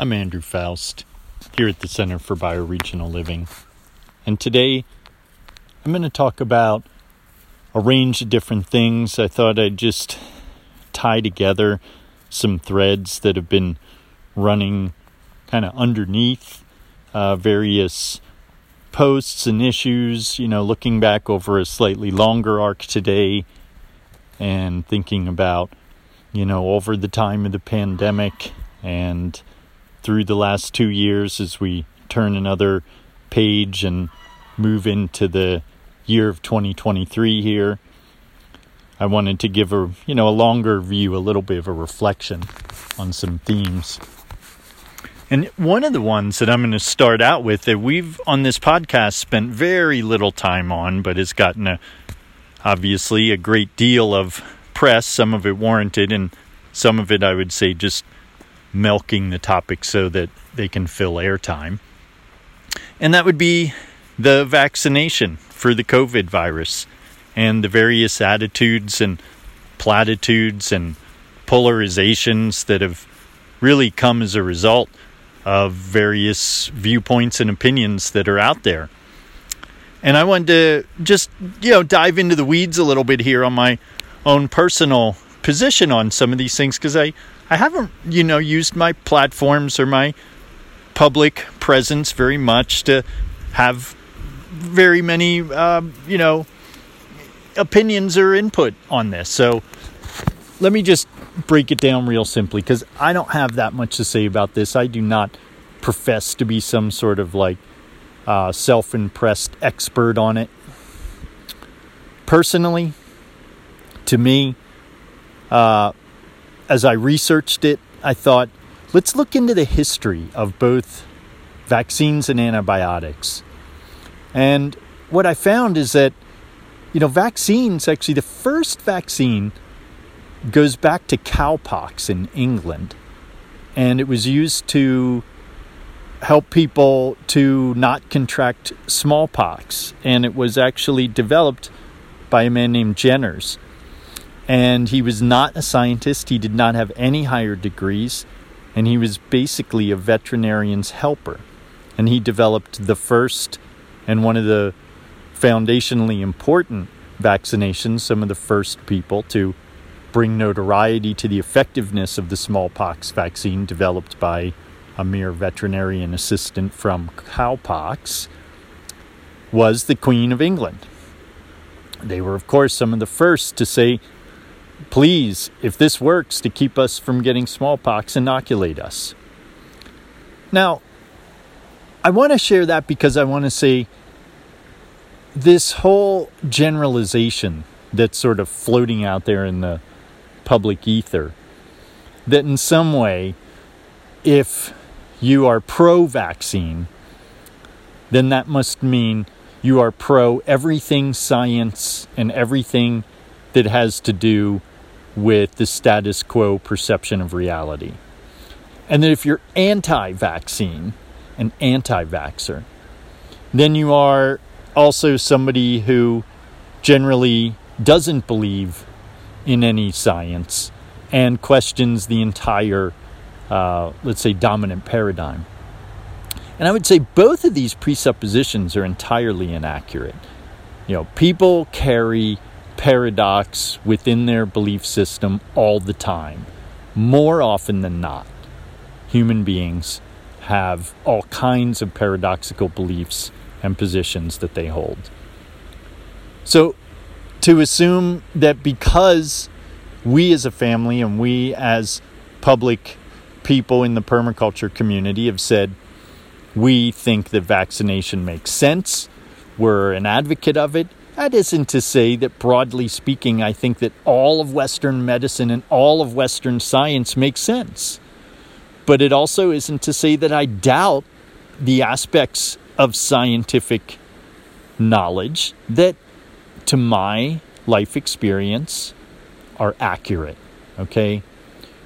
I'm Andrew Faust here at the Center for Bioregional Living. And today I'm going to talk about a range of different things. I thought I'd just tie together some threads that have been running kind of underneath uh, various posts and issues, you know, looking back over a slightly longer arc today and thinking about, you know, over the time of the pandemic and through the last two years as we turn another page and move into the year of 2023 here. I wanted to give a you know a longer view, a little bit of a reflection on some themes. And one of the ones that I'm going to start out with that we've on this podcast spent very little time on, but has gotten a obviously a great deal of press, some of it warranted, and some of it I would say just milking the topic so that they can fill airtime. And that would be the vaccination for the COVID virus and the various attitudes and platitudes and polarizations that have really come as a result of various viewpoints and opinions that are out there. And I wanted to just, you know, dive into the weeds a little bit here on my own personal position on some of these things because I I haven't, you know, used my platforms or my public presence very much to have very many, um, you know, opinions or input on this. So let me just break it down real simply because I don't have that much to say about this. I do not profess to be some sort of like uh, self impressed expert on it. Personally, to me, uh, as I researched it, I thought, let's look into the history of both vaccines and antibiotics. And what I found is that, you know, vaccines, actually, the first vaccine goes back to cowpox in England. And it was used to help people to not contract smallpox. And it was actually developed by a man named Jenners and he was not a scientist. He did not have any higher degrees, and he was basically a veterinarian's helper. And he developed the first and one of the foundationally important vaccinations, some of the first people to bring notoriety to the effectiveness of the smallpox vaccine developed by a mere veterinarian assistant from cowpox, was the Queen of England. They were, of course, some of the first to say Please, if this works to keep us from getting smallpox, inoculate us. Now, I want to share that because I want to say this whole generalization that's sort of floating out there in the public ether that in some way, if you are pro vaccine, then that must mean you are pro everything science and everything that has to do with the status quo perception of reality. And that if you're anti vaccine, an anti vaxxer, then you are also somebody who generally doesn't believe in any science and questions the entire, uh, let's say, dominant paradigm. And I would say both of these presuppositions are entirely inaccurate. You know, people carry paradox within their belief system all the time. More often than not, human beings have all kinds of paradoxical beliefs and positions that they hold. So, to assume that because we as a family and we as public people in the permaculture community have said we think that vaccination makes sense, we're an advocate of it, that isn't to say that, broadly speaking, I think that all of Western medicine and all of Western science makes sense. But it also isn't to say that I doubt the aspects of scientific knowledge that, to my life experience, are accurate. Okay?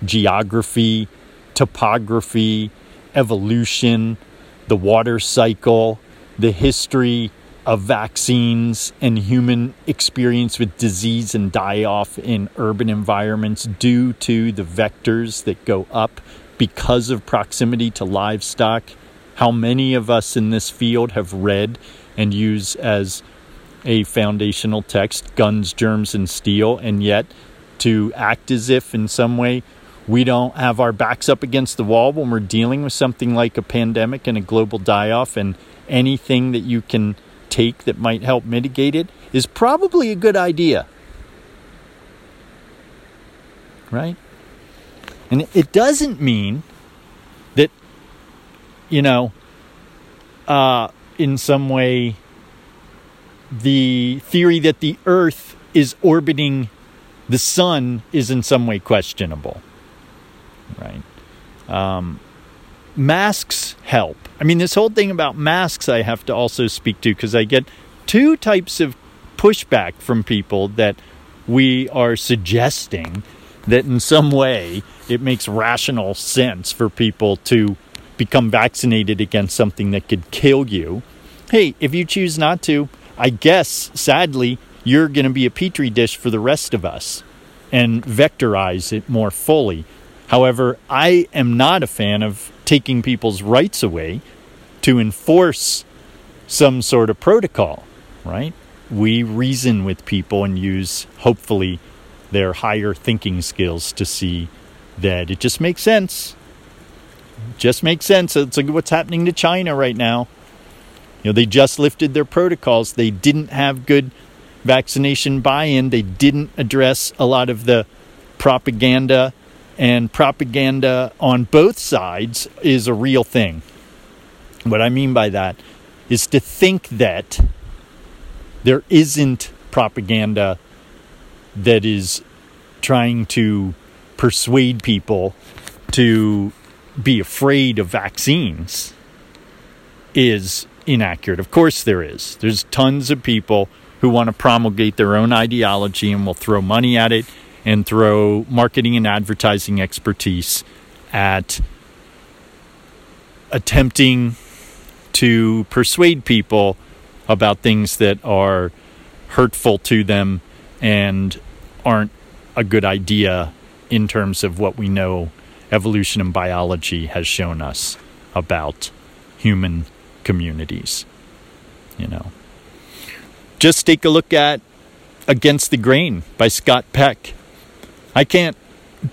Geography, topography, evolution, the water cycle, the history of vaccines and human experience with disease and die off in urban environments due to the vectors that go up because of proximity to livestock. How many of us in this field have read and use as a foundational text guns, germs, and steel, and yet to act as if in some way we don't have our backs up against the wall when we're dealing with something like a pandemic and a global die off, and anything that you can take that might help mitigate it is probably a good idea. Right? And it doesn't mean that, you know, uh, in some way, the theory that the Earth is orbiting the sun is in some way questionable. Right? Um, masks help. I mean, this whole thing about masks I have to also speak to because I get two types of pushback from people that we are suggesting that in some way it makes rational sense for people to become vaccinated against something that could kill you. Hey, if you choose not to, I guess sadly you're going to be a petri dish for the rest of us and vectorize it more fully. However, I am not a fan of taking people's rights away to enforce some sort of protocol, right? We reason with people and use, hopefully, their higher thinking skills to see that it just makes sense. just makes sense. It's like what's happening to China right now. You know, they just lifted their protocols. They didn't have good vaccination buy in. They didn't address a lot of the propaganda, and propaganda on both sides is a real thing. What I mean by that is to think that there isn't propaganda that is trying to persuade people to be afraid of vaccines is inaccurate. Of course, there is. There's tons of people who want to promulgate their own ideology and will throw money at it and throw marketing and advertising expertise at attempting to persuade people about things that are hurtful to them and aren't a good idea in terms of what we know evolution and biology has shown us about human communities. You know, just take a look at Against the Grain by Scott Peck. I can't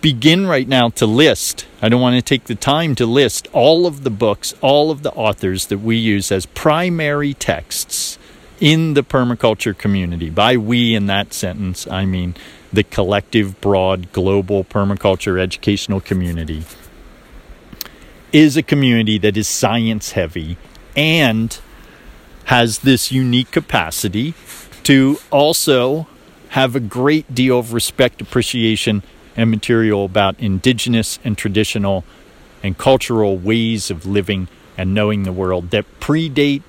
begin right now to list, I don't want to take the time to list all of the books, all of the authors that we use as primary texts in the permaculture community. By we in that sentence, I mean the collective, broad, global permaculture educational community is a community that is science heavy and has this unique capacity to also have a great deal of respect, appreciation, and material about indigenous and traditional and cultural ways of living and knowing the world that predate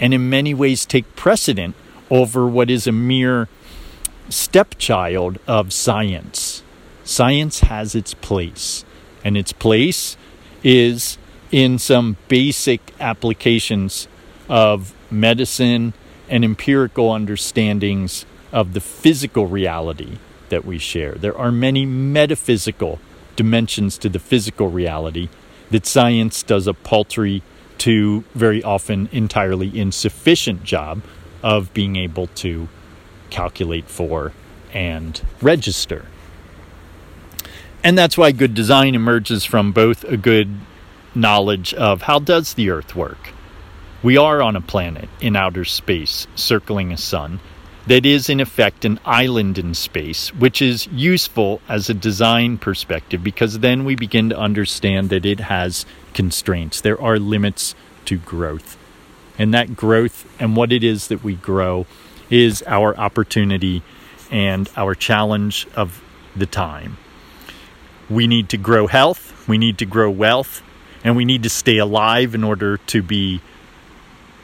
and in many ways take precedent over what is a mere stepchild of science. Science has its place, and its place is in some basic applications of medicine and empirical understandings of the physical reality that we share. There are many metaphysical dimensions to the physical reality that science does a paltry to very often entirely insufficient job of being able to calculate for and register. And that's why good design emerges from both a good knowledge of how does the earth work we are on a planet in outer space circling a sun that is, in effect, an island in space, which is useful as a design perspective because then we begin to understand that it has constraints. There are limits to growth. And that growth and what it is that we grow is our opportunity and our challenge of the time. We need to grow health, we need to grow wealth, and we need to stay alive in order to be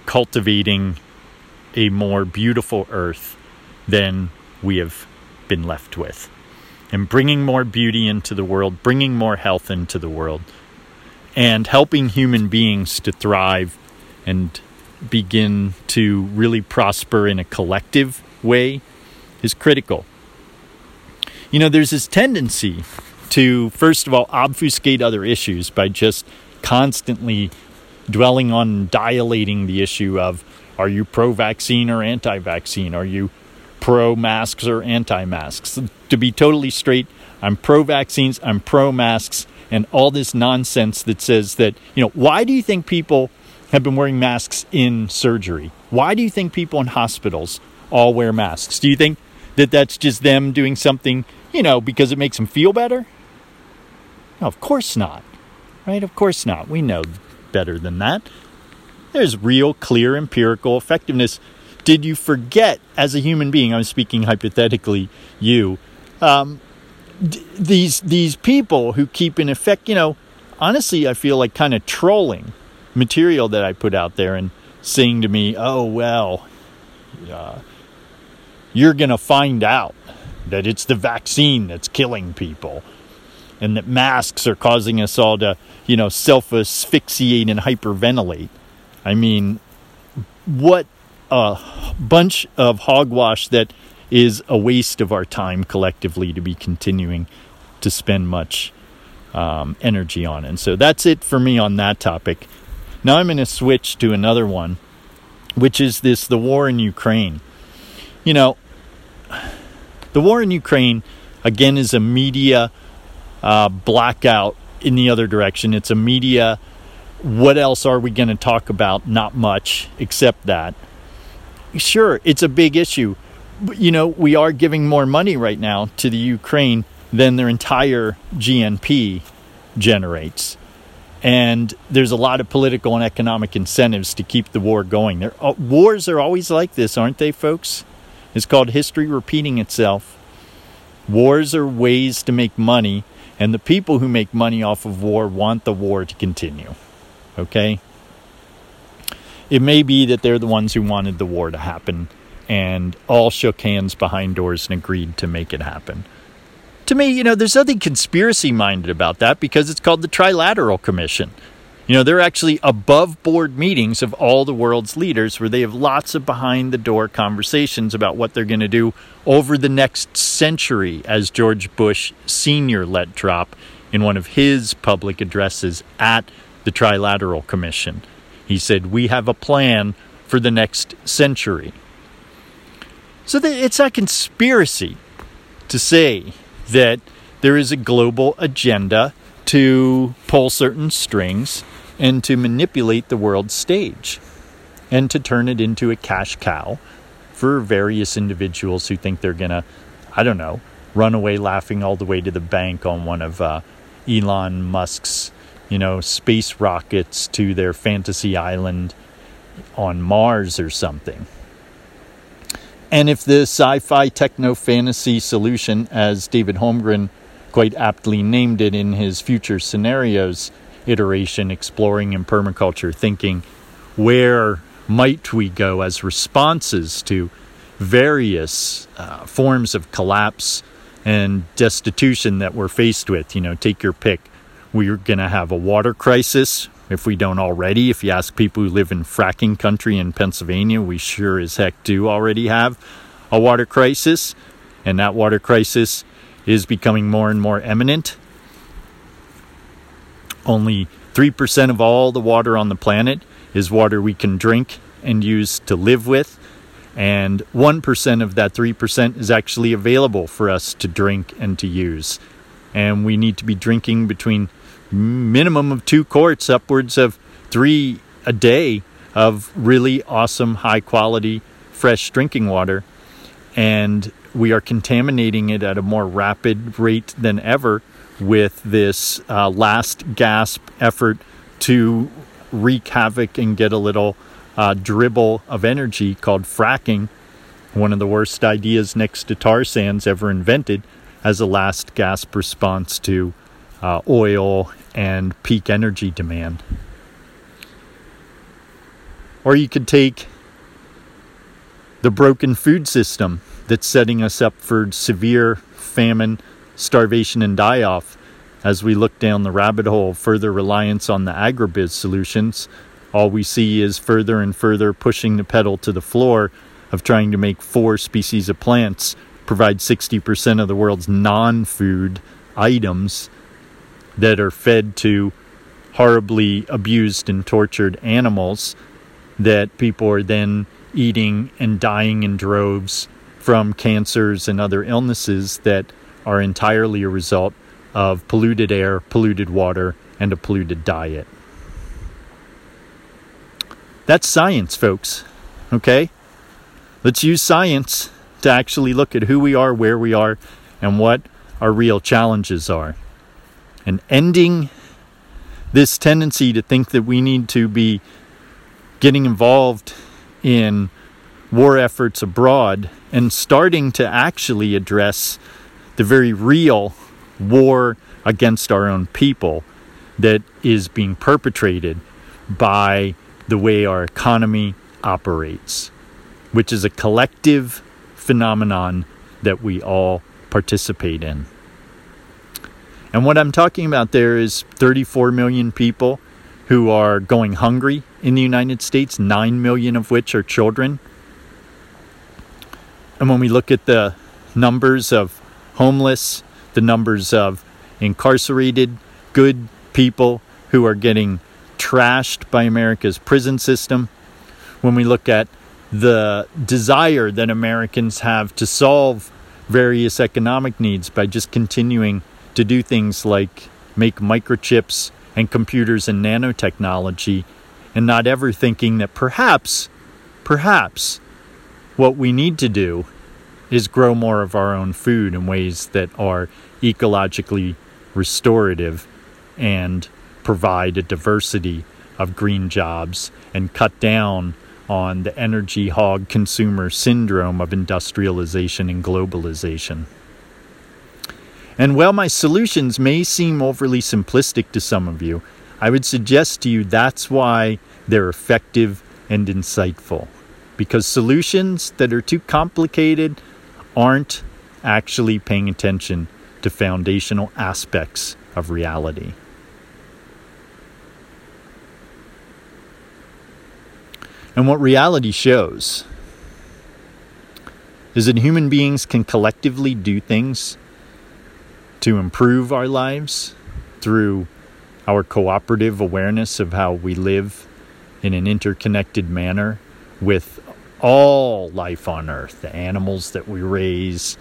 cultivating a more beautiful earth than we have been left with. And bringing more beauty into the world, bringing more health into the world, and helping human beings to thrive and begin to really prosper in a collective way is critical. You know, there's this tendency to, first of all, obfuscate other issues by just constantly dwelling on dilating the issue of are you pro vaccine or anti vaccine? Are you pro masks or anti masks? To be totally straight, I'm pro vaccines, I'm pro masks, and all this nonsense that says that, you know, why do you think people have been wearing masks in surgery? Why do you think people in hospitals all wear masks? Do you think that that's just them doing something, you know, because it makes them feel better? No, of course not. Right? Of course not. We know better than that. There's real, clear, empirical effectiveness. Did you forget, as a human being, I'm speaking hypothetically, you, um, d- these these people who keep in effect, you know, honestly, I feel like kind of trolling material that I put out there and saying to me, "Oh well, uh, you're gonna find out that it's the vaccine that's killing people." and that masks are causing us all to, you know, self asphyxiate and hyperventilate. I mean, what a bunch of hogwash that is a waste of our time collectively to be continuing to spend much um, energy on. And so that's it for me on that topic. Now I'm going to switch to another one, which is this the war in Ukraine. You know, the war in Ukraine, again, is a media uh, blackout in the other direction. It's a media what else are we going to talk about? Not much, except that. Sure, it's a big issue. But, you know, we are giving more money right now to the Ukraine than their entire GNP generates. And there's a lot of political and economic incentives to keep the war going. There, uh, wars are always like this, aren't they, folks? It's called history repeating itself. Wars are ways to make money, and the people who make money off of war want the war to continue. Okay? It may be that they're the ones who wanted the war to happen and all shook hands behind doors and agreed to make it happen. To me, you know, there's nothing conspiracy minded about that because it's called the Trilateral Commission. You know, they're actually above board meetings of all the world's leaders where they have lots of behind the door conversations about what they're going to do over the next century, as George Bush Sr. let drop in one of his public addresses at the Trilateral Commission. He said, We have a plan for the next century. So it's a conspiracy to say that there is a global agenda to pull certain strings and to manipulate the world stage and to turn it into a cash cow for various individuals who think they're going to, I don't know, run away laughing all the way to the bank on one of uh, Elon Musk's you know, space rockets to their fantasy island on Mars or something. And if the sci fi techno fantasy solution, as David Holmgren quite aptly named it in his future scenarios iteration, exploring in permaculture, thinking, where might we go as responses to various uh, forms of collapse and destitution that we're faced with? You know, take your pick we're going to have a water crisis if we don't already. If you ask people who live in fracking country in Pennsylvania, we sure as heck do already have a water crisis. And that water crisis is becoming more and more imminent. Only 3% of all the water on the planet is water we can drink and use to live with. And 1% of that 3% is actually available for us to drink and to use. And we need to be drinking between minimum of two quarts, upwards of three a day of really awesome, high quality, fresh drinking water. And we are contaminating it at a more rapid rate than ever with this uh, last gasp effort to wreak havoc and get a little uh, dribble of energy called fracking, one of the worst ideas next to tar sands ever invented as a last gasp response to uh, oil and peak energy demand. Or you could take the broken food system that's setting us up for severe famine, starvation, and die off as we look down the rabbit hole further reliance on the agribiz solutions. All we see is further and further pushing the pedal to the floor of trying to make four species of plants provide 60% of the world's non food items that are fed to horribly abused and tortured animals that people are then eating and dying in droves from cancers and other illnesses that are entirely a result of polluted air, polluted water, and a polluted diet. That's science, folks. Okay? Let's use science to actually look at who we are, where we are, and what our real challenges are. And ending this tendency to think that we need to be getting involved in war efforts abroad and starting to actually address the very real war against our own people that is being perpetrated by the way our economy operates, which is a collective phenomenon that we all participate in. And what I'm talking about there is 34 million people who are going hungry in the United States, 9 million of which are children. And when we look at the numbers of homeless, the numbers of incarcerated, good people who are getting trashed by America's prison system, when we look at the desire that Americans have to solve various economic needs by just continuing to do things like make microchips and computers and nanotechnology, and not ever thinking that perhaps, perhaps, what we need to do is grow more of our own food in ways that are ecologically restorative and provide a diversity of green jobs and cut down on the energy hog consumer syndrome of industrialization and globalization. And while my solutions may seem overly simplistic to some of you, I would suggest to you that's why they're effective and insightful. Because solutions that are too complicated aren't actually paying attention to foundational aspects of reality. And what reality shows is that human beings can collectively do things to improve our lives through our cooperative awareness of how we live in an interconnected manner with all life on earth the animals that we raise,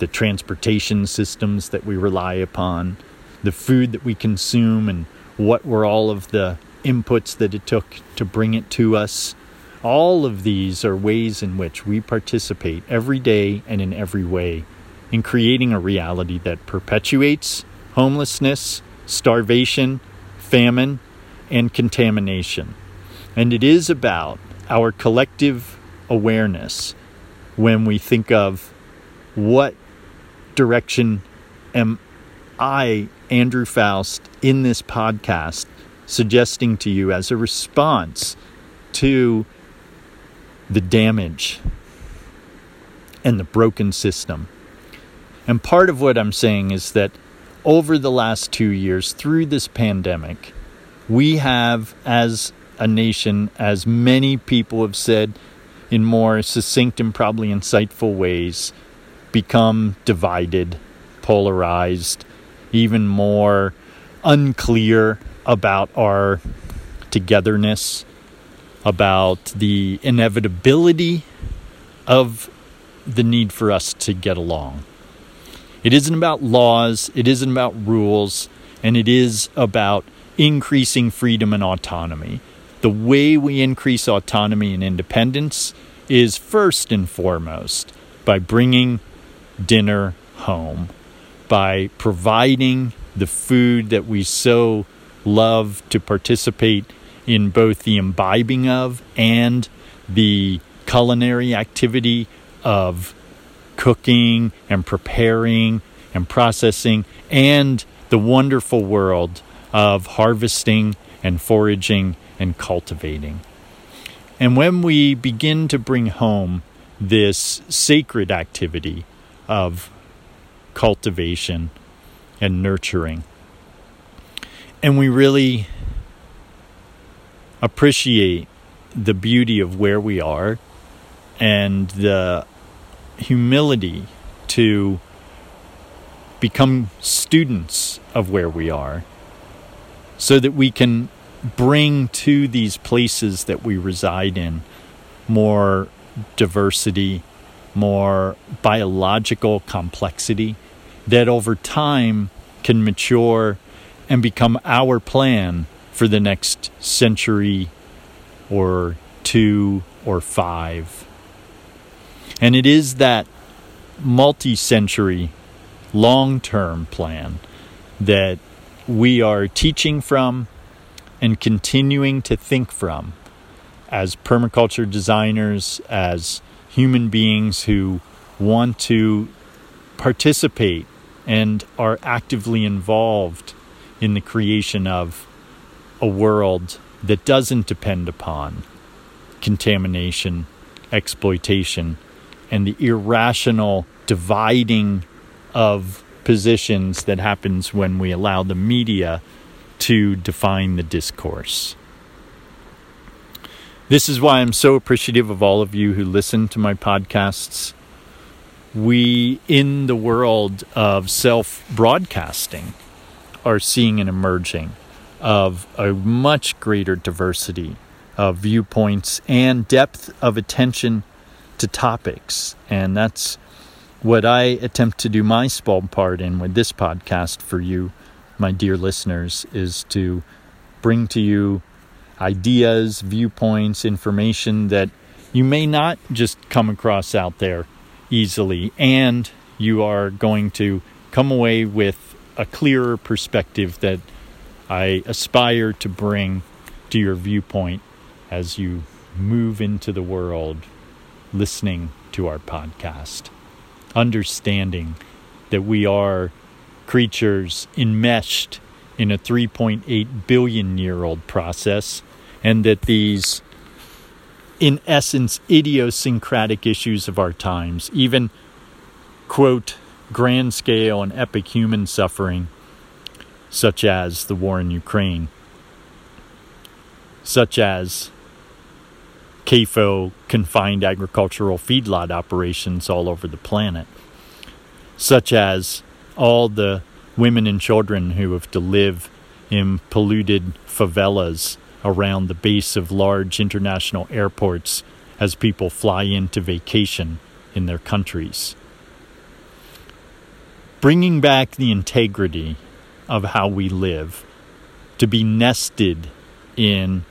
the transportation systems that we rely upon, the food that we consume, and what were all of the inputs that it took to bring it to us. All of these are ways in which we participate every day and in every way in creating a reality that perpetuates homelessness, starvation, famine, and contamination. And it is about our collective awareness when we think of what direction am I, Andrew Faust, in this podcast suggesting to you as a response to the damage and the broken system. And part of what I'm saying is that over the last two years, through this pandemic, we have, as a nation, as many people have said in more succinct and probably insightful ways, become divided, polarized, even more unclear about our togetherness about the inevitability of the need for us to get along. It isn't about laws, it isn't about rules, and it is about increasing freedom and autonomy. The way we increase autonomy and independence is first and foremost by bringing dinner home, by providing the food that we so love to participate in both the imbibing of and the culinary activity of cooking and preparing and processing, and the wonderful world of harvesting and foraging and cultivating. And when we begin to bring home this sacred activity of cultivation and nurturing, and we really appreciate the beauty of where we are and the humility to become students of where we are so that we can bring to these places that we reside in more diversity, more biological complexity that over time can mature and become our plan for the next century or two or five. And it is that multi century, long term plan that we are teaching from and continuing to think from as permaculture designers, as human beings who want to participate and are actively involved in the creation of a world that doesn't depend upon contamination, exploitation, and the irrational dividing of positions that happens when we allow the media to define the discourse. This is why I'm so appreciative of all of you who listen to my podcasts. We, in the world of self broadcasting, are seeing an emerging of a much greater diversity of viewpoints and depth of attention to topics. And that's what I attempt to do my small part in with this podcast for you, my dear listeners, is to bring to you ideas, viewpoints, information that you may not just come across out there easily. And you are going to come away with a clearer perspective that I aspire to bring to your viewpoint as you move into the world listening to our podcast, understanding that we are creatures enmeshed in a 3.8 billion year old process, and that these, in essence, idiosyncratic issues of our times, even, quote, grand scale and epic human suffering, such as the war in Ukraine, such as CAFO confined agricultural feedlot operations all over the planet, such as all the women and children who have to live in polluted favelas around the base of large international airports as people fly in to vacation in their countries. Bringing back the integrity of how we live to be nested in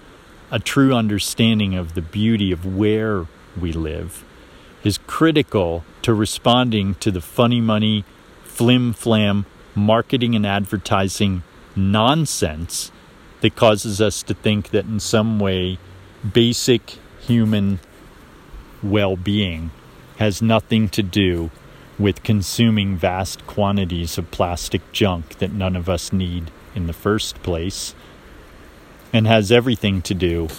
a true understanding of the beauty of where we live. Is critical to responding to the funny money, flim flam marketing and advertising nonsense that causes us to think that in some way basic human well being has nothing to do with consuming vast quantities of plastic junk that none of us need in the first place, and has everything to do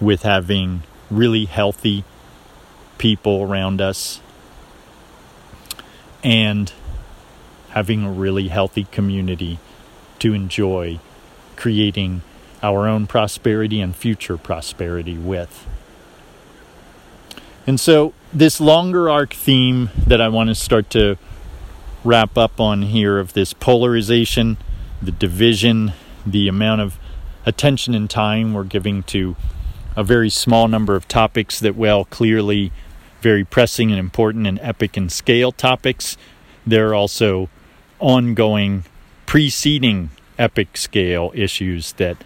with having really healthy people around us and having a really healthy community to enjoy creating our own prosperity and future prosperity with. And so, this longer arc theme that I want to start to wrap up on here of this polarization, the division, the amount of attention and time we're giving to a very small number of topics that, well, clearly very pressing and important and epic in scale topics. There are also ongoing, preceding epic scale issues that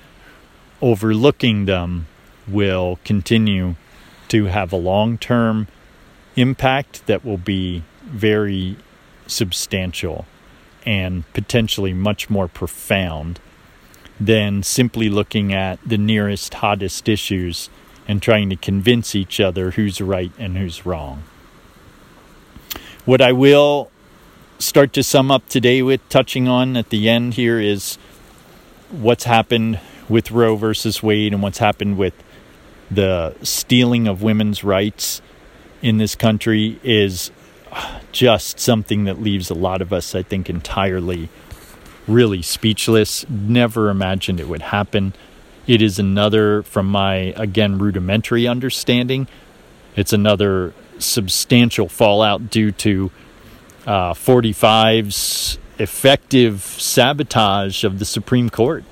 overlooking them will continue to have a long term impact that will be very substantial and potentially much more profound than simply looking at the nearest, hottest issues and trying to convince each other who's right and who's wrong. What I will start to sum up today with touching on at the end here is what's happened with Roe versus Wade and what's happened with the stealing of women's rights in this country is just something that leaves a lot of us, I think, entirely really speechless. Never imagined it would happen. It is another, from my, again, rudimentary understanding, it's another substantial fallout due to uh, 45s effective sabotage of the Supreme Court.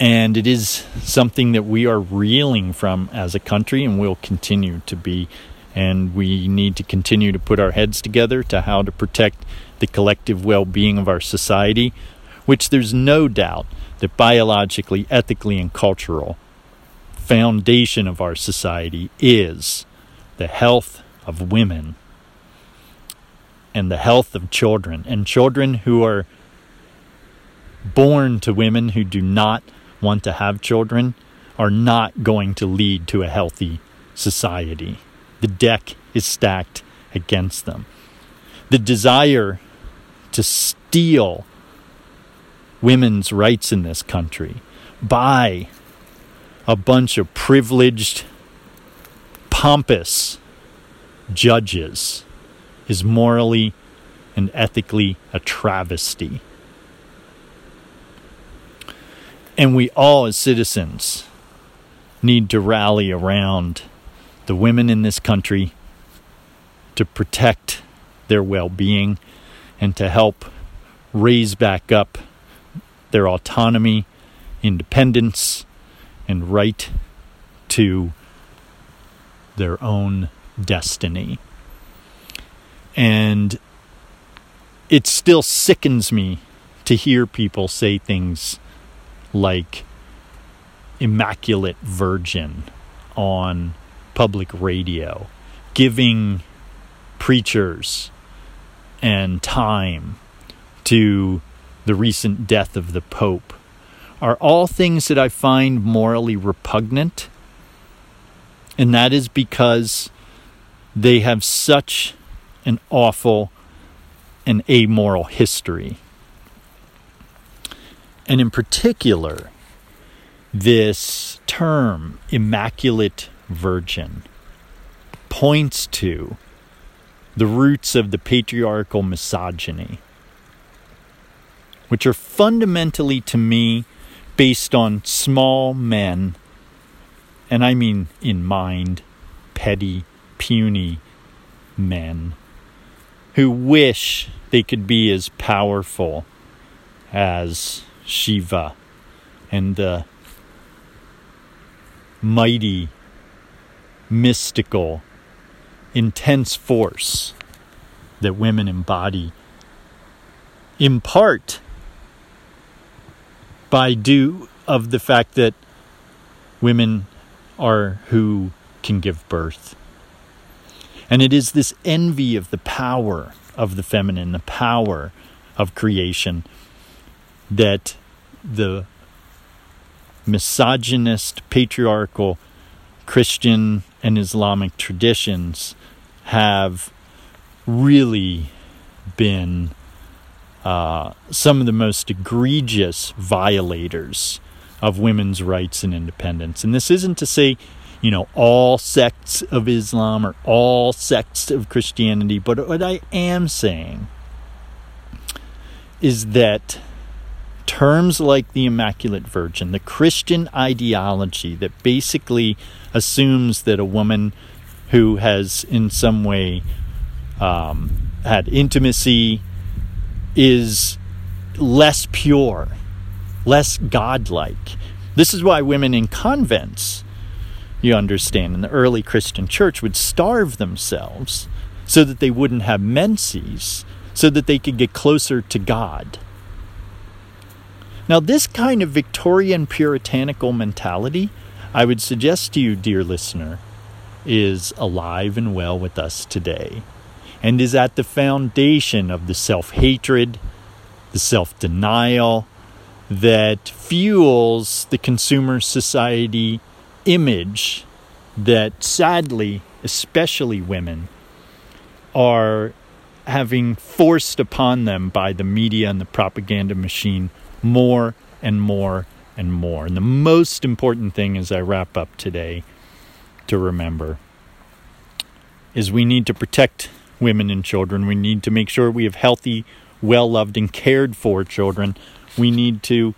And it is something that we are reeling from as a country and will continue to be. And we need to continue to put our heads together to how to protect the collective well being of our society, which there's no doubt that biologically, ethically, and cultural foundation of our society is the health of women and the health of children. And children who are born to women who do not want to have children are not going to lead to a healthy society. The deck is stacked against them. The desire to steal women's rights in this country by a bunch of privileged, pompous judges is morally and ethically a travesty. And we all, as citizens, need to rally around the women in this country to protect their well being and to help raise back up their autonomy, independence, and right to their own destiny. And it still sickens me to hear people say things like Immaculate Virgin on public radio, giving preachers and time to the recent death of the Pope are all things that I find morally repugnant. And that is because they have such an awful and amoral history. And in particular, this term, Immaculate Virgin, points to the roots of the patriarchal misogyny, which are fundamentally to me based on small men, and I mean in mind, petty, puny men who wish they could be as powerful as Shiva and the mighty, mystical, intense force that women embody in part by due of the fact that women are who can give birth. And it is this envy of the power of the feminine, the power of creation, that the misogynist, patriarchal Christian and Islamic traditions have really been uh, some of the most egregious violators of women's rights and independence. And this isn't to say, you know, all sects of Islam or all sects of Christianity, but what I am saying is that terms like the Immaculate Virgin, the Christian ideology that basically assumes that a woman who has in some way um, had intimacy is less pure, less godlike. This is why women in convents, you understand, in the early Christian church would starve themselves so that they wouldn't have menses, so that they could get closer to God. Now, this kind of Victorian puritanical mentality, I would suggest to you, dear listener, is alive and well with us today and is at the foundation of the self hatred, the self denial that fuels the consumer society image that sadly, especially women, are having forced upon them by the media and the propaganda machine more and more and more. And the most important thing as I wrap up today to remember is we need to protect women and children. We need to make sure we have healthy, well loved, and cared for children. We need to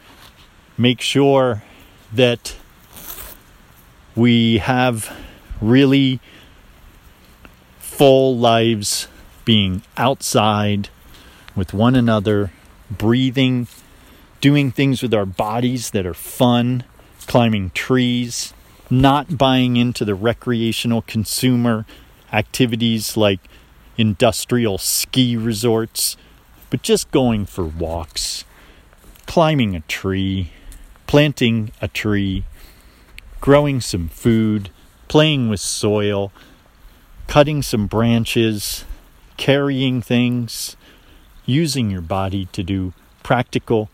make sure that we have really full lives being outside with one another, breathing, doing things with our bodies that are fun, climbing trees, not buying into the recreational consumer activities like industrial ski resorts, but just going for walks, climbing a tree, planting a tree, growing some food, playing with soil, cutting some branches, carrying things, using your body to do practical,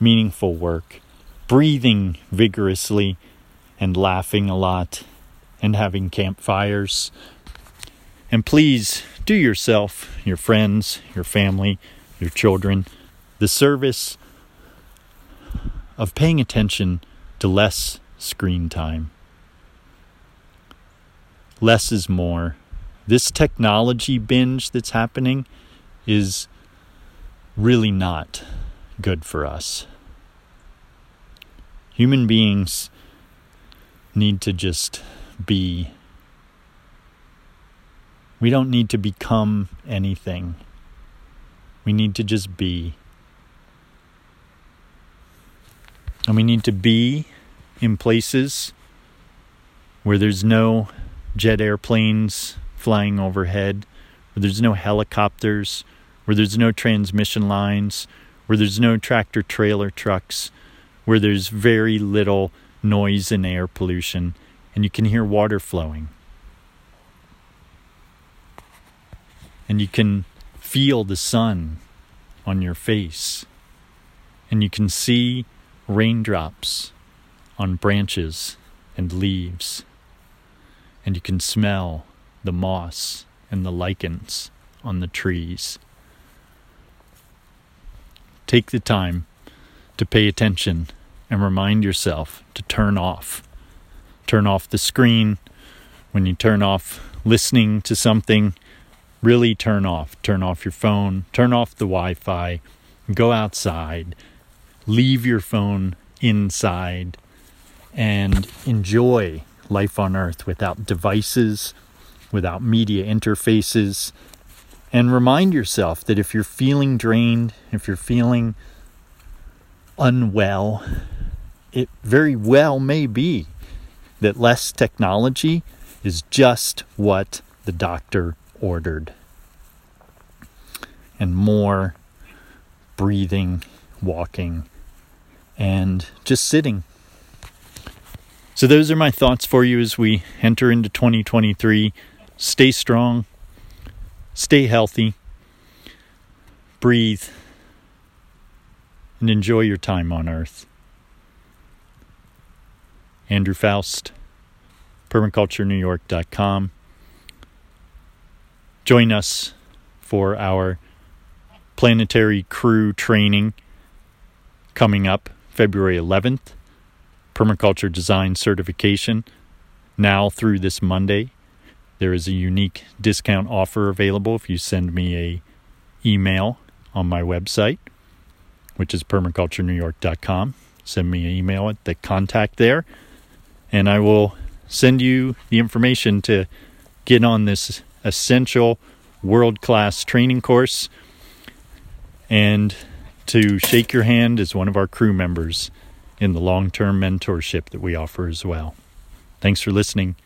meaningful work, breathing vigorously, and laughing a lot, and having campfires. And please do yourself, your friends, your family, your children, the service of paying attention to less screen time. Less is more. This technology binge that's happening is really not good for us. Human beings need to just be. We don't need to become anything. We need to just be. And we need to be in places where there's no jet airplanes flying overhead, where there's no helicopters, where there's no transmission lines, where there's no tractor trailer trucks, where there's very little noise and air pollution, and you can hear water flowing. And you can feel the sun on your face, and you can see raindrops on branches and leaves, and you can smell the moss and the lichens on the trees. Take the time to pay attention and remind yourself to turn off. Turn off the screen. When you turn off listening to something, really turn off. Turn off your phone, turn off the Wi Fi, go outside, leave your phone inside, and enjoy life on earth without devices, without media interfaces. And remind yourself that if you're feeling drained, if you're feeling unwell, it very well may be that less technology is just what the doctor ordered. And more breathing, walking, and just sitting. So, those are my thoughts for you as we enter into 2023. Stay strong, stay healthy, breathe, and enjoy your time on earth. Andrew Faust, permaculturenewyork.com. Join us for our planetary crew training coming up February 11th. Permaculture design certification now through this Monday. There is a unique discount offer available if you send me a email on my website, which is permaculturenewyork.com. Send me an email at the contact there and I will send you the information to get on this essential world class training course and to shake your hand as one of our crew members in the long term mentorship that we offer as well. Thanks for listening.